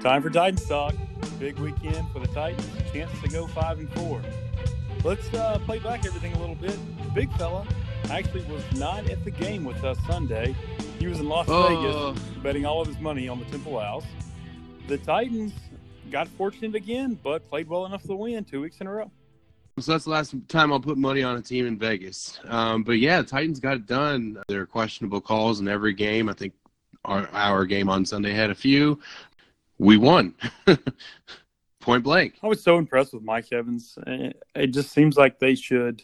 Time for Titans talk. Big weekend for the Titans. Chance to go five and four. Let's uh, play back everything a little bit. The Big fella actually was not at the game with us Sunday. He was in Las Oh. Vegas betting all of his money on the Temple Owls. The Titans got fortunate again, but played well enough to win two weeks in a row. So that's the last time I'll put money on a team in Vegas. Um, but yeah, the Titans got it done. There are questionable calls in every game. I think our, our game on Sunday had a few. We won. Point blank. I was so impressed with Mike Evans. It just seems like they should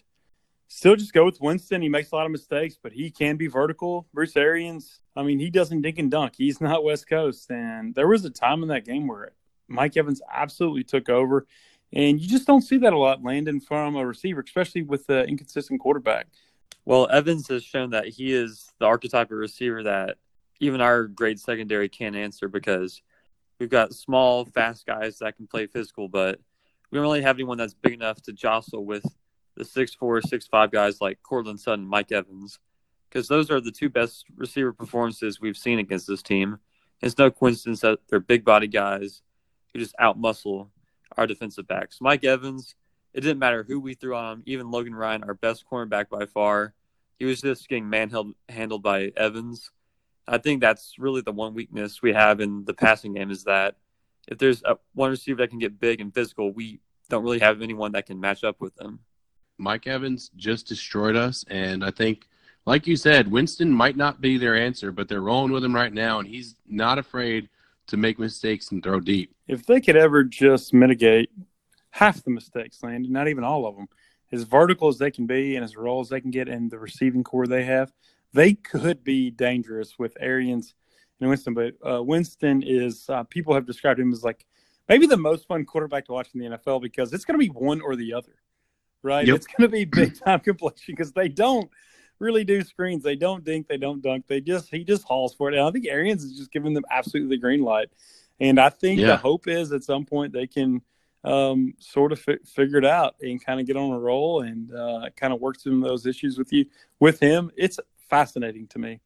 still just go with Winston. He makes a lot of mistakes, but he can be vertical. Bruce Arians, I mean, he doesn't dink and dunk. He's not West Coast. And there was a time in that game where Mike Evans absolutely took over. And you just don't see that a lot, landing from a receiver, especially with the inconsistent quarterback. Well, Evans has shown that he is the archetype of receiver that even our great secondary can't answer because we've got small, fast guys that can play physical, but we don't really have anyone that's big enough to jostle with the six four, six five guys like Courtland Sutton, Mike Evans, because those are the two best receiver performances we've seen against this team. It's no coincidence that they're big body guys who just outmuscle our defensive backs. Mike Evans, it didn't matter who we threw on him, even Logan Ryan, our best cornerback by far. He was just getting manhandled handled by Evans. I think that's really the one weakness we have in the passing game is that if there's a, one receiver that can get big and physical, we don't really have anyone that can match up with them. Mike Evans just destroyed us. And I think, like you said, Winston might not be their answer, but they're rolling with him right now. And he's not afraid to make mistakes and throw deep. If they could ever just mitigate half the mistakes, Landon, not even all of them, as vertical as they can be and as raw as they can get in the receiving corps they have, they could be dangerous with Arians and Winston. But uh, Winston is, uh, people have described him as like maybe the most fun quarterback to watch in the NFL because it's going to be one or the other, right? Yep. It's going to be big time completion because they don't really do screens. They don't dink, they don't dunk. They just, he just hauls for it. And I think Arians is just giving them absolutely the green light. And I think Yeah. the hope is at some point they can um, sort of fi- figure it out and kind of get on a roll and uh, kind of work through those issues with you with him. It's fascinating to me.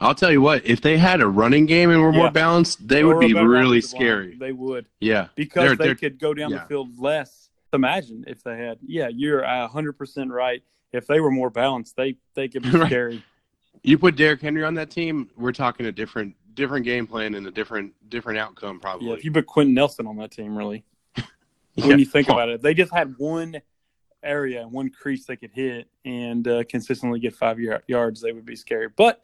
I'll tell you what, if they had a running game and were Yeah. more balanced, they would be really scary. They would Yeah. because They're- they they're- could go down yeah. the field less. Imagine if they had. Yeah, you're hundred percent right. If they were more balanced, they they could be Right. scary. You put Derrick Henry on that team, we're talking a different different game plan and a different different outcome probably. Yeah, if you put Quenton Nelson on that team, really, Yeah. when you think about it, they just had one area, one crease they could hit and uh, consistently get five yard, yards. They would be scary. But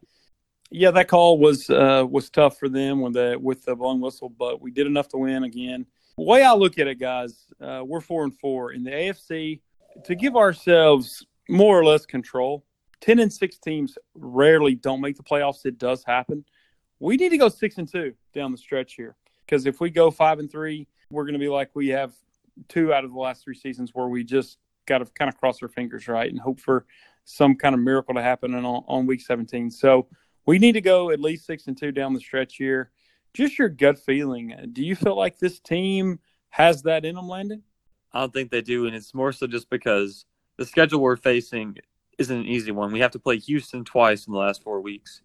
yeah, that call was uh, was tough for them with the with the blown whistle, but we did enough to win again. The way I look at it, guys, uh, we're four and four in the AFC. To give ourselves more or less control, ten and six teams rarely don't make the playoffs. It does happen. We need to go six and two down the stretch here because if we go five and three, we're going to be like we have two out of the last three seasons where we just got to kind of cross our fingers, right, and hope for some kind of miracle to happen on, on week 17. So we need to go at least six and two down the stretch here. Just your gut feeling. Uh, do you feel like this team has that in them, Landon? I don't think they do, and it's more so just because the schedule we're facing isn't an easy one. We have to play Houston twice in the last four weeks.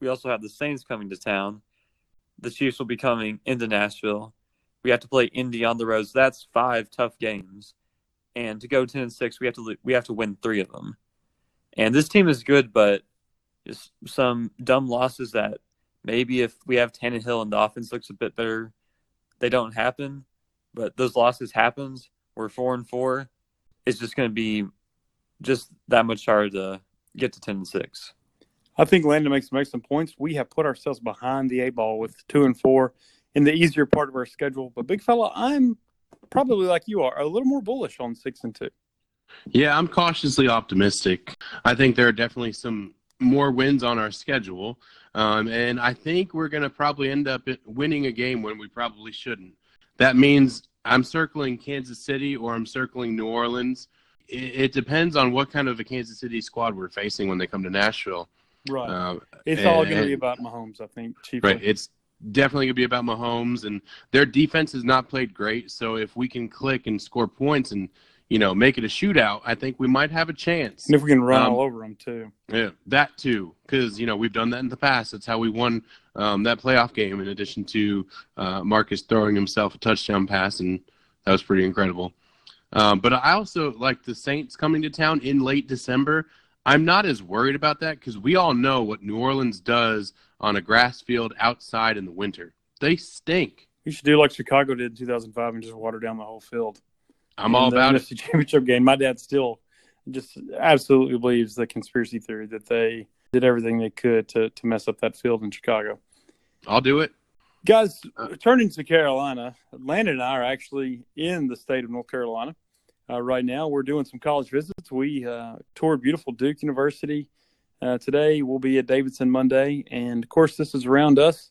We also have the Saints coming to town. The Chiefs will be coming into Nashville. We have to play Indy on the road. So that's five tough games. And to go ten and six, we have to we have to win three of them. And this team is good, but just some dumb losses that maybe if we have Tannehill and the offense looks a bit better, they don't happen. But those losses happens. We're four and four. It's just going to be just that much harder to get to ten and six. I think Landon makes make some points. We have put ourselves behind the eight ball with two and four in the easier part of our schedule. But big fella, I'm probably like you are a little more bullish on six and two. Yeah, I'm cautiously optimistic. I think there are definitely some more wins on our schedule. Um, and I think we're going to probably end up winning a game when we probably shouldn't. That means I'm circling Kansas City or I'm circling New Orleans. It, it depends on what kind of a Kansas City squad we're facing when they come to Nashville. Right. Uh, it's all going to be about Mahomes, I think, chiefly. Right. It's definitely going to be about Mahomes, and their defense has not played great. So if we can click and score points and you know make it a shootout, I think we might have a chance. And if we can run Um, all over them too. Yeah, that too, because you know we've done that in the past. That's how we won um, that playoff game. In addition to uh, Marcus throwing himself a touchdown pass, and that was pretty incredible. Um, but I also like the Saints coming to town in late December. I'm not as worried about that because we all know what New Orleans does on a grass field outside in the winter. They stink. You should do like Chicago did in 2005 and just water down the whole field. I'm all about it. NFC Championship game. My dad still just absolutely believes the conspiracy theory that they did everything they could to to mess up that field in Chicago. I'll do it. Guys, returning to Carolina, Landon and I are actually in the state of North Carolina uh, right now. We're doing some college visits. We uh, toured beautiful Duke University uh, today. We'll be at Davidson Monday. And of course, this is around us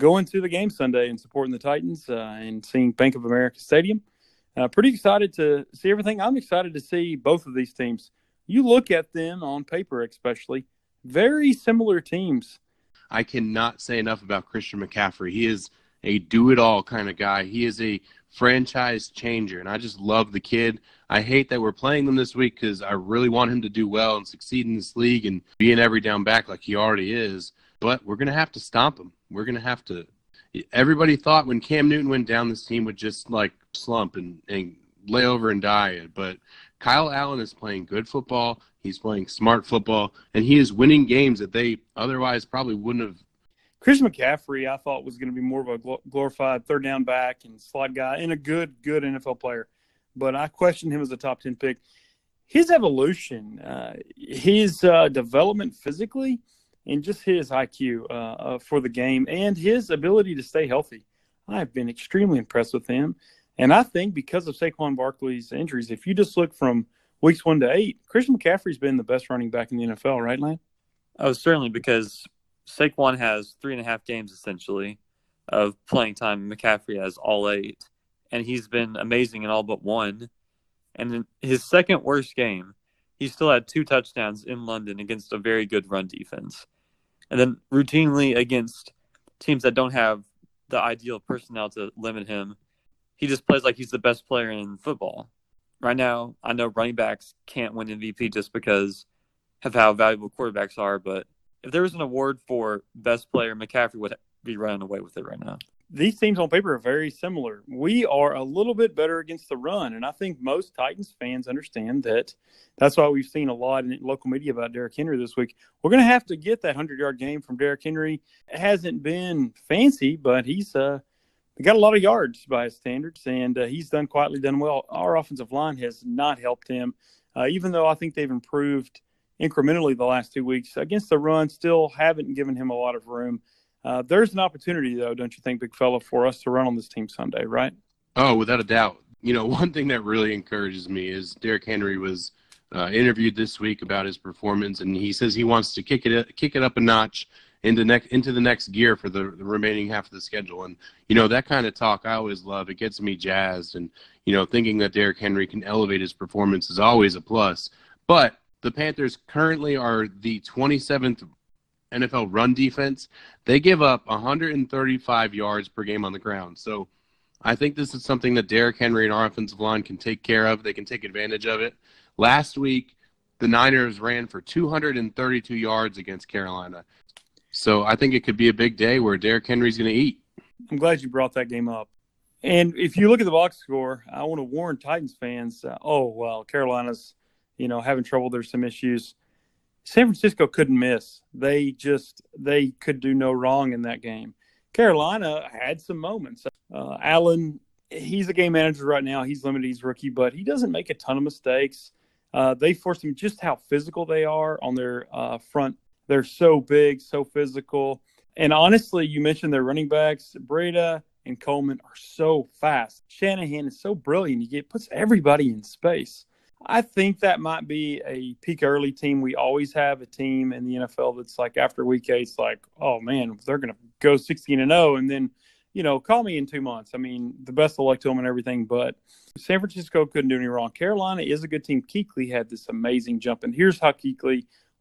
going to the game Sunday and supporting the Titans uh, and seeing Bank of America Stadium. Uh, pretty excited to see everything. I'm excited to see both of these teams. You look at them on paper, especially, very similar teams. I cannot say enough about Christian McCaffrey. He is a do it all kind of guy. He is a franchise changer, and I just love the kid. I hate that we're playing them this week because I really want him to do well and succeed in this league and be an every down back like he already is. But we're going to have to stomp him. We're going to have to. Everybody thought when Cam Newton went down, this team would just like slump and, and lay over and die. But Kyle Allen is playing good football. He's playing smart football, and he is winning games that they otherwise probably wouldn't have Chris McCaffrey, I thought was going to be more of a glorified third down back and slot guy and a good, good NFL player. But I questioned him as a top 10 pick. His evolution, uh, his uh, development physically, and just his IQ uh, uh, for the game and his ability to stay healthy. I have been extremely impressed with him. And I think because of Saquon Barkley's injuries, if you just look from weeks one to eight, Christian McCaffrey's been the best running back in the NFL, right, Lan? Oh, certainly, because Saquon has three and a half games essentially of playing time. McCaffrey has all eight, and he's been amazing in all but one. And in his second worst game, he still had two touchdowns in London against a very good run defense. And then routinely against teams that don't have the ideal personnel to limit him, he just plays like he's the best player in football. Right now, I know running backs can't win MVP just because of how valuable quarterbacks are, but if there was an award for best player, McCaffrey would be running away with it right now. These teams on paper are very similar. We are a little bit better against the run, and I think most Titans fans understand that. That's why we've seen a lot in local media about Derrick Henry this week. We're going to have to get that hundred-yard game from Derrick Henry. It hasn't been fancy, but he's uh, got a lot of yards by his standards, and uh, he's done quietly done well. Our offensive line has not helped him, uh, even though I think they've improved incrementally the last two weeks. Against the run, still haven't given him a lot of room. Uh, there's an opportunity, though, don't you think, big fella, for us to run on this team Sunday, right? Oh, without a doubt. You know, one thing that really encourages me is Derrick Henry was uh, interviewed this week about his performance, and he says he wants to kick it kick it up a notch into next into the next gear for the, the remaining half of the schedule. And you know that kind of talk I always love. It gets me jazzed, and you know thinking that Derrick Henry can elevate his performance is always a plus. But the Panthers currently are the 27th NFL run defense. They give up 135 yards per game on the ground. So I think this is something that Derrick Henry and our offensive line can take care of. They can take advantage of it. Last week, the Niners ran for 232 yards against Carolina. So I think it could be a big day where Derrick Henry's going to eat. I'm glad you brought that game up. And if you look at the box score, I want to warn Titans fans. Uh, oh well, Carolina's you know, having trouble. There's some issues. San Francisco couldn't miss. They just they could do no wrong in that game. Carolina had some moments. Uh, Allen, he's a game manager right now. He's limited. He's rookie, but he doesn't make a ton of mistakes. Uh, they forced him just how physical they are on their uh, front. They're so big, so physical. And honestly, you mentioned their running backs, Breida and Coleman are so fast. Shanahan is so brilliant. He get, puts everybody in space. I think that might be a peak early team. We always have a team in the NFL that's like after week eight, it's like, oh man, they're going to go 16 and 0. And then, you know, call me in two months. I mean, the best of luck to them and everything. But San Francisco couldn't do any wrong. Carolina is a good team. Kuechly had this amazing jump. And here's how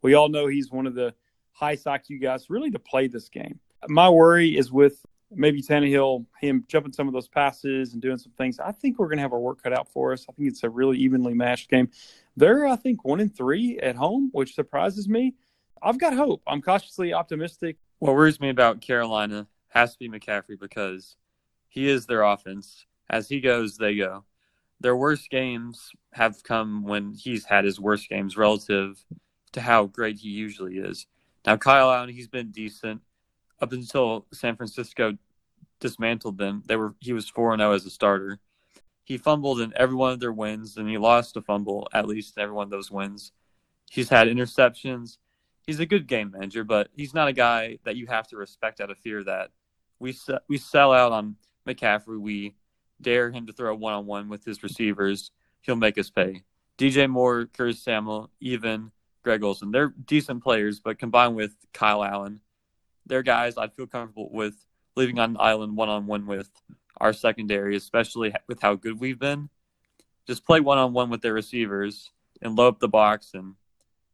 we all know he's one of the highest IQ guys really to play this game. My worry is with maybe Tannehill, him jumping some of those passes and doing some things. I think we're going to have our work cut out for us. I think it's a really evenly matched game. They're, I think, one and three at home, which surprises me. I've got hope. I'm cautiously optimistic. What worries me about Carolina has to be McCaffrey because he is their offense. As he goes, they go. Their worst games have come when he's had his worst games relative to how great he usually is. Now, Kyle Allen, he's been decent up until San Francisco dismantled them. They were he was four and zero as a starter. He fumbled in every one of their wins, and he lost a fumble at least in every one of those wins. He's had interceptions. He's a good game manager, but he's not a guy that you have to respect out of fear that we we sell out on McCaffrey. We dare him to throw one on one with his receivers. He'll make us pay. DJ Moore, Curtis Samuel, even Greg Olsen. They're decent players, but combined with Kyle Allen, they're guys I'd feel comfortable with leaving on the island one on one with our secondary, especially with how good we've been. Just play one on one with their receivers and load up the box and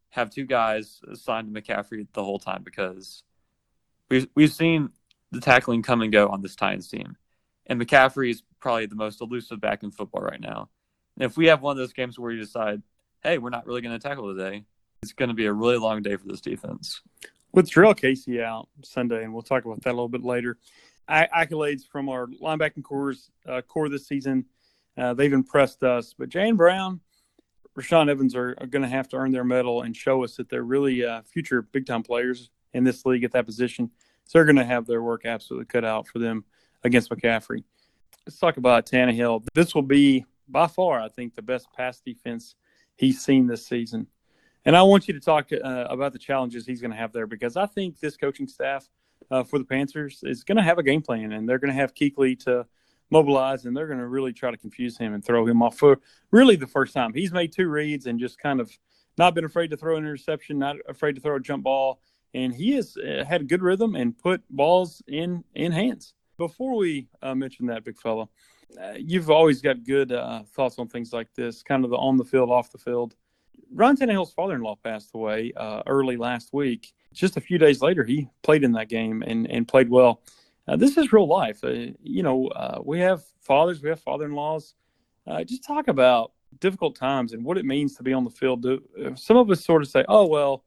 have two guys assigned to McCaffrey the whole time because we've we've seen the tackling come and go on this Titans team. And McCaffrey is probably the most elusive back in football right now. And if we have one of those games where you decide, hey, we're not really going to tackle today, it's going to be a really long day for this defense. With Jurrell Casey out Sunday, and we'll talk about that a little bit later. accolades from our linebacking cores, uh, core this season, uh, they've impressed us. But Jayon Brown, Rashaan Evans are, are going to have to earn their medal and show us that they're really uh, future big time players in this league at that position. So they're going to have their work absolutely cut out for them against McCaffrey. Let's talk about Tannehill. This will be by far, I think, the best pass defense he's seen this season. And I want you to talk uh, about the challenges he's going to have there because I think this coaching staff uh, for the Panthers is going to have a game plan and they're going to have Kuechly to mobilize and they're going to really try to confuse him and throw him off for really the first time. He's made two reads and just kind of not been afraid to throw an interception, not afraid to throw a jump ball, and he has uh, had a good rhythm and put balls in in hands. Before we uh, mention that, big fella, uh, you've always got good uh, thoughts on things like this, kind of the on the field, off the field. Ryan Tannehill's father-in-law passed away uh, early last week. Just a few days later, he played in that game and, and played well. Uh, this is real life. Uh, you know, uh, we have fathers, we have father-in-laws. Uh, just talk about difficult times and what it means to be on the field. Do, some of us sort of say, "Oh well,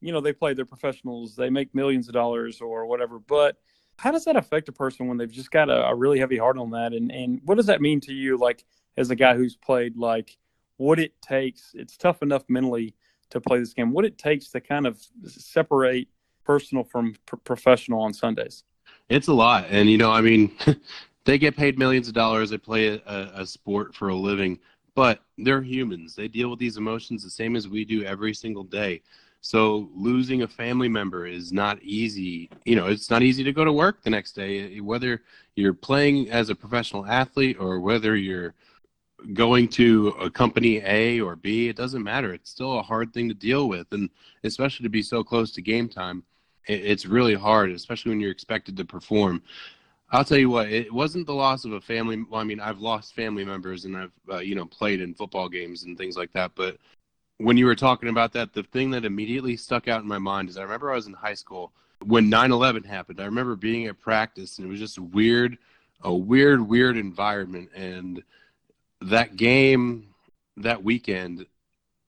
you know, they play, they're professionals, they make millions of dollars or whatever." But how does that affect a person when they've just got a, a really heavy heart on that? And and what does that mean to you, like as a guy who's played like what it takes. It's tough enough mentally to play this game. What it takes to kind of separate personal from professional on Sundays. It's a lot, and you know, I mean, they get paid millions of dollars. They play a, a sport for a living, but they're humans. They deal with these emotions the same as we do every single day. So losing a family member is not easy. You know, it's not easy to go to work the next day, whether you're playing as a professional athlete or whether you're going to a company A or B, it doesn't matter. It's still a hard thing to deal with, and especially to be so close to game time, it's really hard, especially when you're expected to perform. I'll tell you what, it wasn't the loss of a family. Well, I mean, I've lost family members, and I've uh, you know played in football games and things like that. But when you were talking about that, the thing that immediately stuck out in my mind is I remember I was in high school when 9/11 happened. I remember being at practice, and it was just weird, a weird, weird environment, and that game that weekend,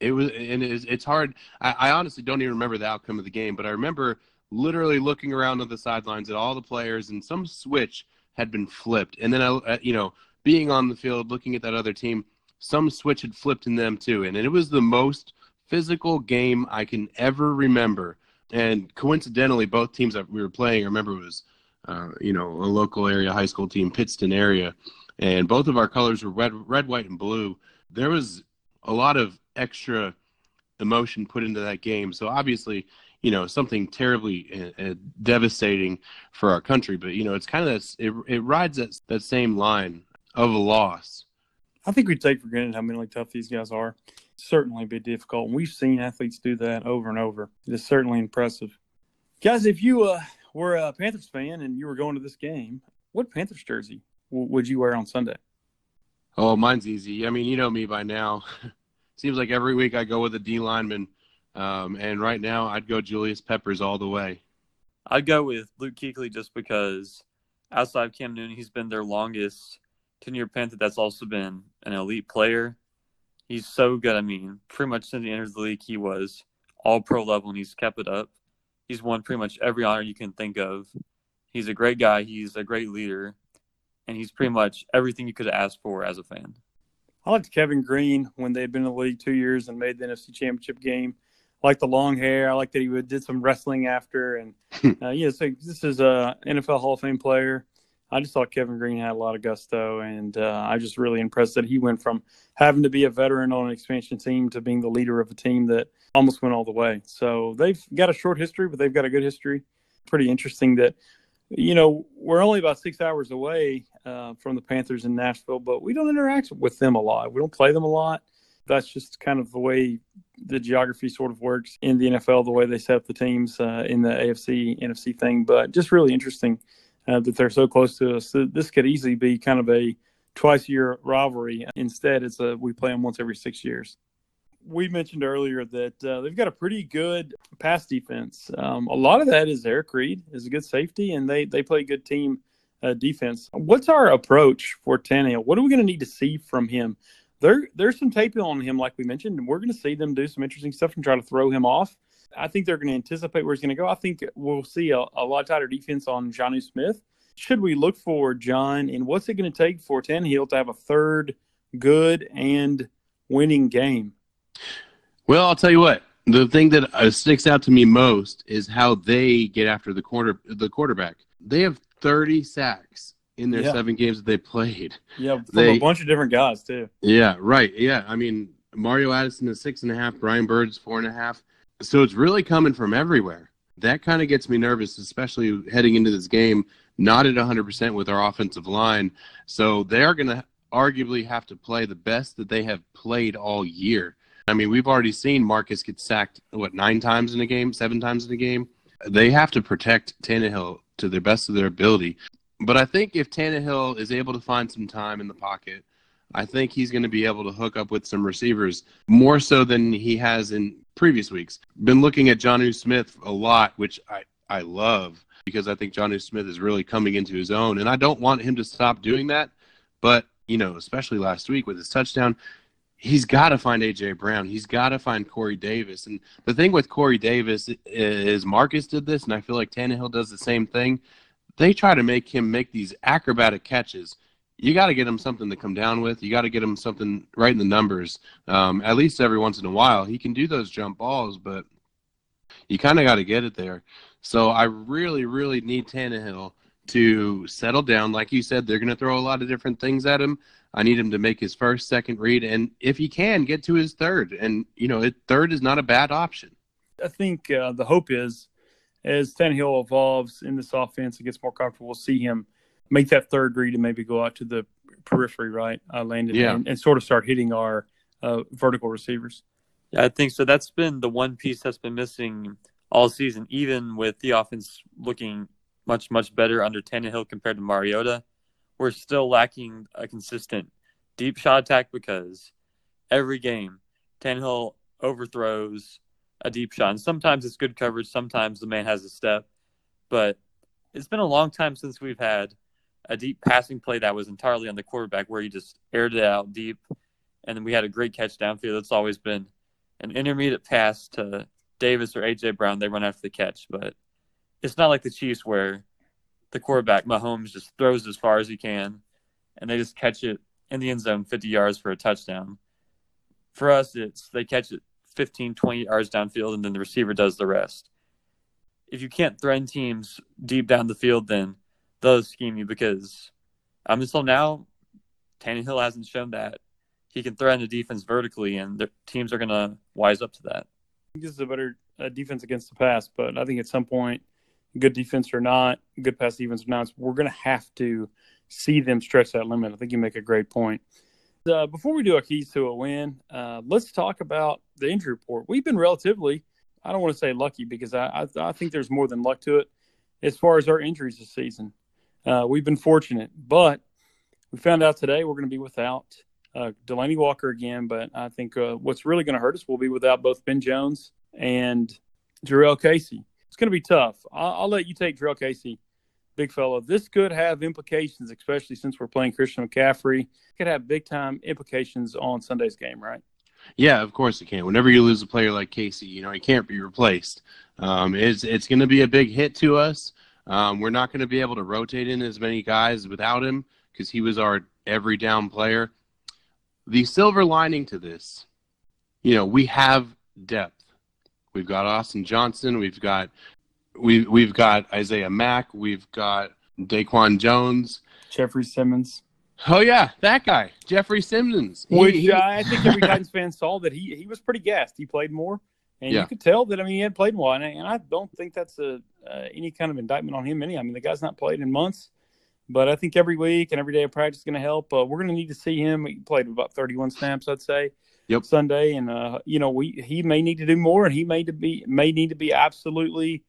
it was and it's, it's hard. I, I honestly don't even remember the outcome of the game, but I remember literally looking around on the sidelines at all the players, and some switch had been flipped, and then I, uh, you know, being on the field, looking at that other team, some switch had flipped in them too, and it was the most physical game I can ever remember. And coincidentally, both teams that we were playing, I remember it was, uh, you know, a local area high school team, Pittston area, and both of our colors were red, red, white, and blue. There was a lot of extra emotion put into that game. So obviously, you know, something terribly uh, devastating for our country. But you know, it's kind of that, it, it rides that that same line of a loss. I think we take for granted how mentally tough these guys are. Certainly be difficult, and we've seen athletes do that over and over. It is certainly impressive, guys. If you uh, were a Panthers fan and you were going to this game, what Panthers jersey would you wear on Sunday? Oh, mine's easy. I mean, you know me by now. Seems like every week I go with a D lineman, um, and right now I'd go Julius Peppers all the way. I'd go with Luke Kuechly just because outside of Cam Newton, he's been their longest tenure Panther. That's also been an elite player. He's so good. I mean, pretty much since he entered the league, he was all pro level, and he's kept it up. He's won pretty much every honor you can think of. He's a great guy. He's a great leader, and he's pretty much everything you could ask for as a fan. I liked Kevin Greene when they had been in the league two years and made the NFC Championship game. I like the long hair. I liked that he did some wrestling after, and uh, yeah, so this is a NFL Hall of Fame player. I just thought Kevin Greene had a lot of gusto, and uh, I just really impressed that he went from having to be a veteran on an expansion team to being the leader of a team that almost went all the way. So they've got a short history, but they've got a good history. Pretty interesting that, you know, we're only about six hours away uh, from the Panthers in Nashville, but we don't interact with them a lot. We don't play them a lot. That's just kind of the way the geography sort of works in the NFL, the way they set up the teams uh, in the AFC, NFC thing. But just really interesting uh, that they're so close to us. This could easily be kind of a twice year rivalry. Instead, it's a we play them once every six years. We mentioned earlier that uh, they've got a pretty good pass defense. Um, a lot of that is Eric Reid is a good safety, and they they play good team uh, defense. What's our approach for Tannehill? What are we going to need to see from him? There, there's some tape on him, like we mentioned, and we're going to see them do some interesting stuff and try to throw him off. I think they're going to anticipate where he's going to go. I think we'll see a, a lot tighter defense on Jonnu Smith. Should we look for John, and what's it going to take for Tannehill to have a third good and winning game? Well, I'll tell you what. The thing that uh, sticks out to me most is how they get after the quarter the quarterback. They have 30 sacks in their yeah. seven games that they played. Yeah, from they, a bunch of different guys too. Yeah, right. Yeah, I mean Mario Addison is six and a half, Brian Bird's four and a half. So it's really coming from everywhere. That kind of gets me nervous, especially heading into this game, not at 100% with our offensive line. So they are going to arguably have to play the best that they have played all year. I mean, we've already seen Marcus get sacked, what, nine times in a game, seven times in a game? They have to protect Tannehill to the best of their ability. But I think if Tannehill is able to find some time in the pocket, I think he's going to be able to hook up with some receivers more so than he has in previous weeks. Been looking at Jonnu Smith a lot, which I, I love because I think Jonnu Smith is really coming into his own. And I don't want him to stop doing that. But, you know, especially last week with his touchdown, he's got to find AJ Brown. He's got to find Corey Davis. And the thing with Corey Davis is Marcus did this, and I feel like Tannehill does the same thing. They try to make him make these acrobatic catches you got to get him something to come down with. You got to get him something right in the numbers, um, at least every once in a while. He can do those jump balls, but you kind of got to get it there. So I really, really need Tannehill to settle down. Like you said, they're going to throw a lot of different things at him. I need him to make his first, second read, and if he can, get to his third. And you know, it, third is not a bad option. I think uh, the hope is as Tannehill evolves in this offense and gets more comfortable, we'll see him make that third read and maybe go out to the periphery, right, uh, Landon, yeah. and, and, sort of start hitting our uh, vertical receivers. Yeah, I think so. That's been the one piece that's been missing all season, even with the offense looking much, much better under Tannehill compared to Mariota. We're still lacking a consistent deep shot attack because every game Tannehill overthrows a deep shot. And sometimes it's good coverage, sometimes the man has a step. But it's been a long time since we've had a deep passing play that was entirely on the quarterback where he just aired it out deep. And then we had a great catch downfield. It's always been an intermediate pass to Davis or AJ Brown. They run after the catch, but it's not like the Chiefs where the quarterback Mahomes just throws as far as he can, and they just catch it in the end zone 50 yards for a touchdown. For us, it's they catch it 15, 20 yards downfield, and then the receiver does the rest. If you can't threaten teams deep down the field, then does scheme you because um, until now, Tannehill hasn't shown that he can threaten the defense vertically, and the teams are going to wise up to that. this is a better uh, defense against the pass, but I think at some point, good defense or not, good pass defense or not, we're going to have to see them stretch that limit. I think you make a great point. Uh, before we do our keys to a win, uh, let's talk about the injury report. We've been relatively, I don't want to say lucky because I, I, I think there's more than luck to it as far as our injuries this season uh, we've been fortunate, but we found out today we're going to be without uh, Delanie Walker again. But I think uh, what's really going to hurt us will be without both Ben Jones and Jurrell Casey. It's going to be tough. I'll, I'll let you take Jurrell Casey, big fellow. This could have implications, especially since we're playing Christian McCaffrey. Could have big time implications on Sunday's game, right? Yeah, of course it can. Whenever you lose a player like Casey, you know he can't be replaced. Um, it's it's going to be a big hit to us. Um, we're not going to be able to rotate in as many guys without him because he was our every down player. The silver lining to this, you know, we have depth. We've got Austin Johnson. We've got we we've got Isaiah Mack. We've got Daquan Jones. Jeffery Simmons. Oh yeah, that guy, Jeffery Simmons. He, Which he, uh, I think every Titans fan saw that he he was pretty gassed. He played more, and yeah. you could tell that. I mean, he had played more, and I, and I don't think that's a uh, any kind of indictment on him. Any, I mean, the guy's not played in months, but I think every week and every day of practice is going to help. Uh, we're going to need to see him. He played about 31 snaps, I'd say. Yep. Sunday, and uh, you know, we he may need to do more, and he may to be may need to be absolutely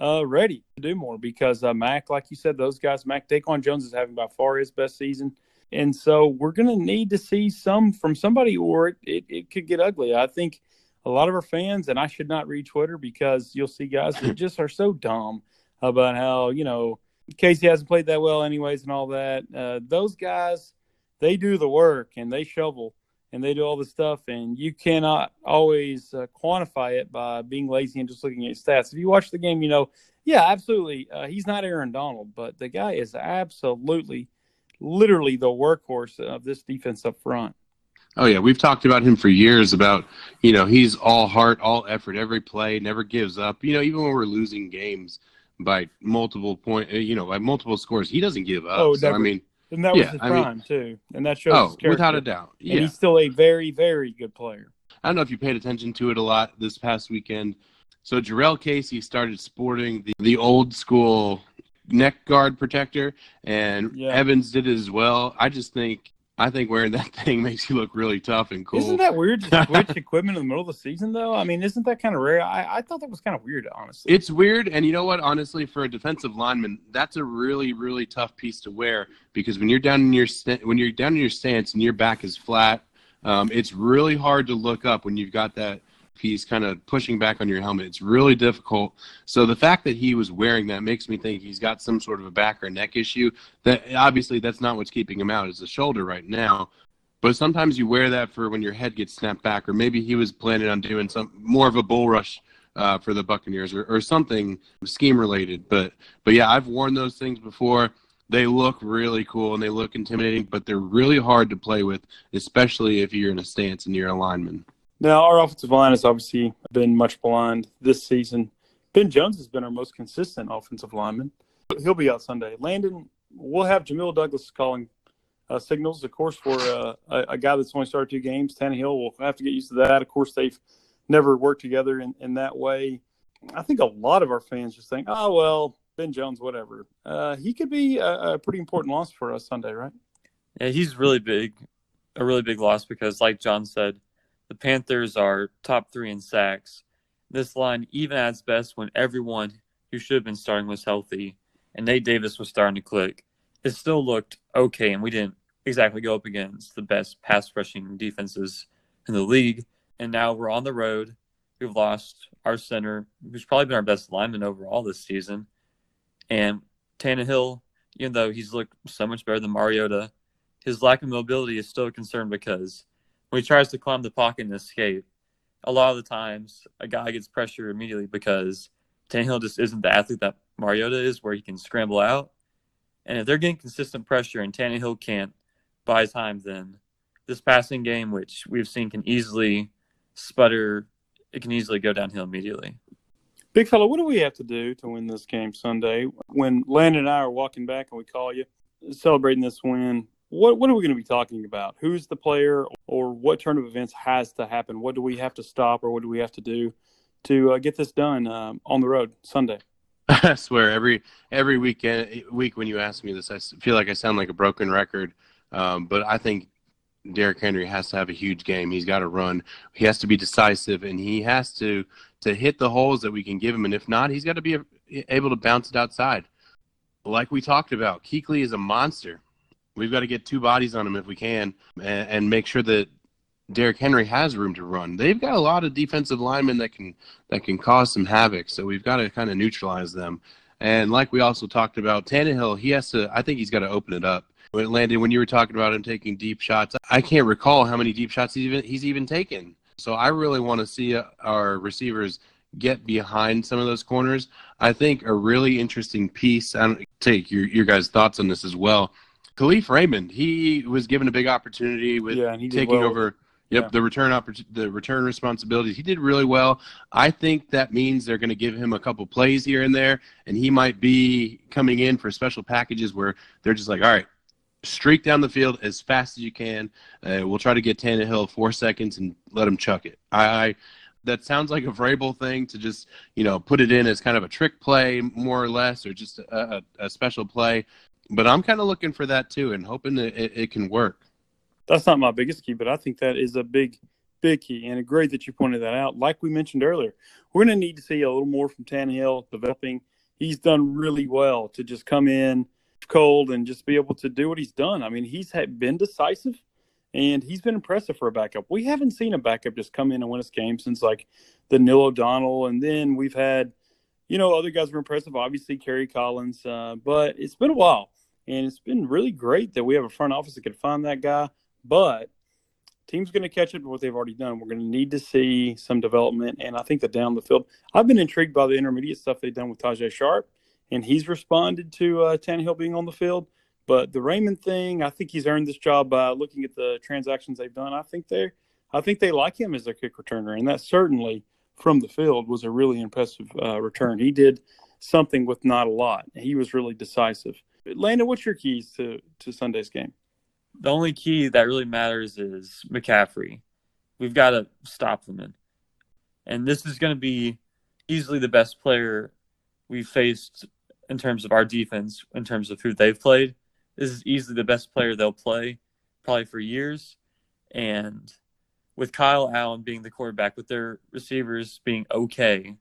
uh, ready to do more because uh, Mack, like you said, those guys, Mack Daquan Jones is having by far his best season. And so we're going to need to see some from somebody, or it, it, it, could get ugly. I think a lot of our fans, and I should not read Twitter because you'll see guys that just are so dumb about how, you know, Casey hasn't played that well, anyways, and all that. Uh, those guys, they do the work and they shovel and they do all the stuff, and you cannot always uh, quantify it by being lazy and just looking at stats. If you watch the game, you know, yeah, absolutely, uh, he's not Aaron Donald, but the guy is absolutely, literally the workhorse of this defense up front. Oh yeah, we've talked about him for years. About you know he's all heart, all effort, every play, never gives up. You know even when we're losing games by multiple point, you know by multiple scores, he doesn't give up. Oh, so, I mean, and that was his prime mean, too, and that shows. Oh, without a doubt, yeah. And he's still a very, very good player. I don't know if you paid attention to it a lot this past weekend. So Jurrell Casey started sporting the, the old school neck guard protector, and yeah. Evans did it as well. I just think I think wearing that thing makes you look really tough and cool. Isn't that weird to switch equipment in the middle of the season, though? I mean, isn't that kind of rare? I, I thought that was kind of weird, honestly. It's weird, and you know what? Honestly, for a defensive lineman, that's a really, really tough piece to wear because when you're down in your when you're down in your stance and your back is flat, um, it's really hard to look up when you've got that piece kind of pushing back on your helmet. It's really difficult. So the fact that he was wearing that makes me think he's got some sort of a back or neck issue. That obviously that's not what's keeping him out. It's the shoulder right now. But sometimes you wear that for when your head gets snapped back, or maybe he was planning on doing some more of a bull rush uh, for the Buccaneers, or, or something scheme related. But but yeah, I've worn those things before. They look really cool and they look intimidating, but they're really hard to play with, especially if you're in a stance and you're a lineman. Now, our offensive line has obviously been much blind this season. Ben Jones has been our most consistent offensive lineman. He'll be out Sunday. Landon, we'll have Jamil Douglas calling uh, signals, of course, for uh, a, a, guy that's only started two games. Tannehill will have to get used to that. Of course, they've never worked together in, in that way. I think a lot of our fans just think, oh, well, Ben Jones, whatever. Uh, he could be a, a pretty important loss for us Sunday, right? Yeah, he's really big, a really big loss because, like John said, the Panthers are top three in sacks. This line even its best when everyone who should have been starting was healthy and Nate Davis was starting to click. It still looked okay, and we didn't exactly go up against the best pass rushing defenses in the league. And now we're on the road. We've lost our center, who's probably been our best lineman overall this season. And Tannehill, even though he's looked so much better than Mariota, his lack of mobility is still a concern because when he tries to climb the pocket and escape, a lot of the times a guy gets pressure immediately because Tannehill just isn't the athlete that Mariota is, where he can scramble out. And if they're getting consistent pressure and Tannehill can't buy time, then this passing game, which we've seen can easily sputter, it can easily go downhill immediately. Big fellow, what do we have to do to win this game Sunday? When Landon and I are walking back and we call you, celebrating this win, what what are we going to be talking about? Who's the player, or what turn of events has to happen? What do we have to stop, or what do we have to do to uh, get this done um, on the road Sunday? I swear, every every weekend week when you ask me this, I feel like I sound like a broken record. Um, but I think Derrick Henry has to have a huge game. He's got to run. He has to be decisive, and he has to to hit the holes that we can give him. And if not, he's got to be able to bounce it outside. Like we talked about, Kuechly is a monster. We've got to get two bodies on him if we can, and, and make sure that Derrick Henry has room to run. They've got a lot of defensive linemen that can that can cause some havoc. So we've got to kind of neutralize them. And like we also talked about, Tannehill, he has to. I think he's got to open it up. When Landon, when you were talking about him taking deep shots, I can't recall how many deep shots he's even he's even taken. So I really want to see uh, our receivers get behind some of those corners. I think a really interesting piece. I don't take your your guys' thoughts on this as well. Kalif Raymond, he was given a big opportunity with Yeah, and he taking well. over. Yep, Yeah. the return oppor- the return responsibilities. He did really well. I think that means they're going to give him a couple plays here and there, and he might be coming in for special packages where they're just like, all right, streak down the field as fast as you can. Uh, we'll try to get Tannehill four seconds and let him chuck it. I, I that sounds like a Vrabel thing to just you know put it in as kind of a trick play more or less, or just a, a, a special play. But I'm kind of looking for that too, and hoping that it, it can work. That's not my biggest key, but I think that is a big, big key. And great that you pointed that out. Like we mentioned earlier, we're going to need to see a little more from Tannehill developing. He's done really well to just come in cold and just be able to do what he's done. I mean, he's been decisive and he's been impressive for a backup. We haven't seen a backup just come in and win us games since like the Neil O'Donnell. And then we've had, you know, other guys were impressive, obviously, Kerry Collins. Uh, but it's been a while. And it's been really great that we have a front office that could find that guy. But team's going to catch up to what they've already done. We're going to need to see some development, and I think that down the field, I've been intrigued by the intermediate stuff they've done with Tajaé Sharpe, and he's responded to uh, Tannehill being on the field. But the Raymond thing, I think he's earned this job by looking at the transactions they've done. I think they, I think they like him as their kick returner, and that certainly from the field was a really impressive uh, return. He did something with not a lot. He was really decisive. Landon, what's your keys to to Sunday's game? The only key that really matters is McCaffrey. We've got to stop them in. And this is going to be easily the best player we've faced in terms of our defense, in terms of who they've played. This is easily the best player they'll play probably for years. And with Kyle Allen being the quarterback, with their receivers being okay,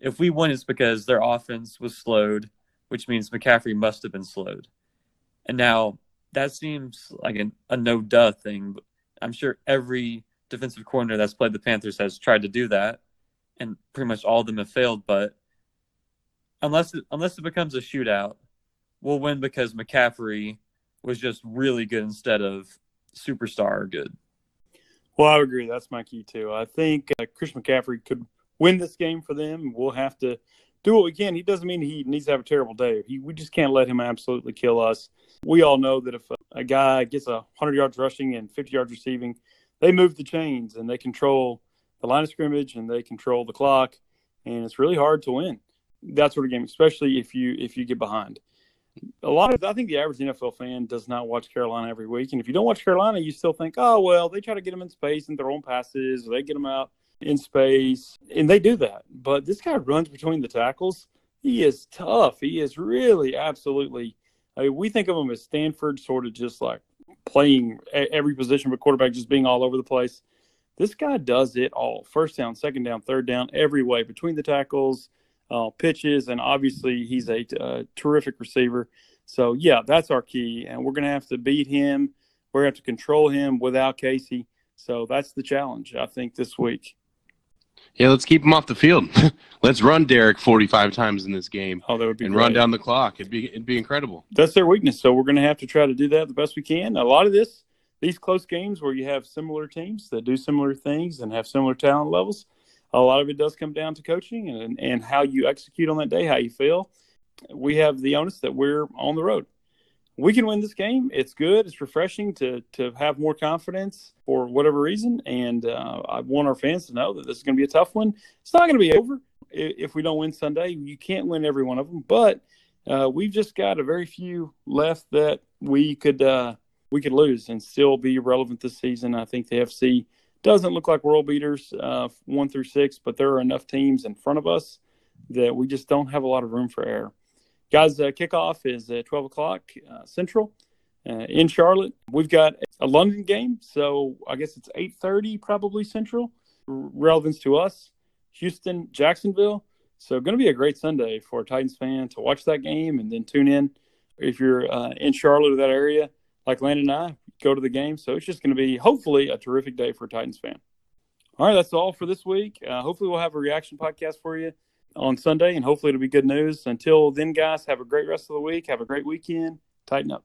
if we win, it's because their offense was slowed, which means McCaffrey must have been slowed. And now that seems like an, a no duh thing. But I'm sure every defensive coordinator that's played the Panthers has tried to do that, and pretty much all of them have failed. But unless it, unless it becomes a shootout, we'll win because McCaffrey was just really good instead of superstar good. Well, I agree. That's my key too. I think uh, Chris McCaffrey could win this game for them. We'll have to do what we can. He doesn't mean he needs to have a terrible day. He, we just can't let him absolutely kill us. We all know that if a, a guy gets a 100 yards rushing and 50 yards receiving, they move the chains and they control the line of scrimmage and they control the clock, and it's really hard to win that sort of game, especially if you if you get behind. A lot of I think the average NFL fan does not watch Carolina every week, and if you don't watch Carolina, you still think, oh well, they try to get them in space and throw them passes, or they get them out in space, and they do that. But this guy runs between the tackles. He is tough. He is really absolutely. I mean, we think of him as Stanford, sort of just like playing every position, but quarterback just being all over the place. This guy does it all: first down, second down, third down, every way between the tackles, uh, pitches, and obviously he's a uh, terrific receiver. So yeah, that's our key, and we're going to have to beat him. We're going to have to control him without Casey. So that's the challenge, I think, this week. Yeah, let's keep him off the field. let's run Derrick 45 times in this game Oh, that would be and great. run down the clock. It'd be it'd be incredible. That's their weakness. So we're going to have to try to do that the best we can. A lot of this, these close games where you have similar teams that do similar things and have similar talent levels, a lot of it does come down to coaching and, and how you execute on that day, how you feel. We have the onus that we're on the road. We can win this game. It's good. It's refreshing to to have more confidence for whatever reason. And uh, I want our fans to know that this is going to be a tough one. It's not going to be over if we don't win Sunday. You can't win every one of them, but uh, we've just got a very few left that we could uh, we could lose and still be relevant this season. I think the FC doesn't look like world beaters uh, one through six, but there are enough teams in front of us that we just don't have a lot of room for error. Guys, uh, kickoff is at 12 o'clock uh, Central uh, in Charlotte. We've got a London game, so I guess it's 8:30 probably Central. R- relevance to us, Houston, Jacksonville. So going to be a great Sunday for a Titans fan to watch that game and then tune in. If you're uh, in Charlotte or that area, like Landon and I, go to the game. So it's just going to be hopefully a terrific day for a Titans fan. All right, that's all for this week. Uh, hopefully, we'll have a reaction podcast for you on Sunday, and hopefully, it'll be good news. Until then, guys, have a great rest of the week. Have a great weekend. Tighten up.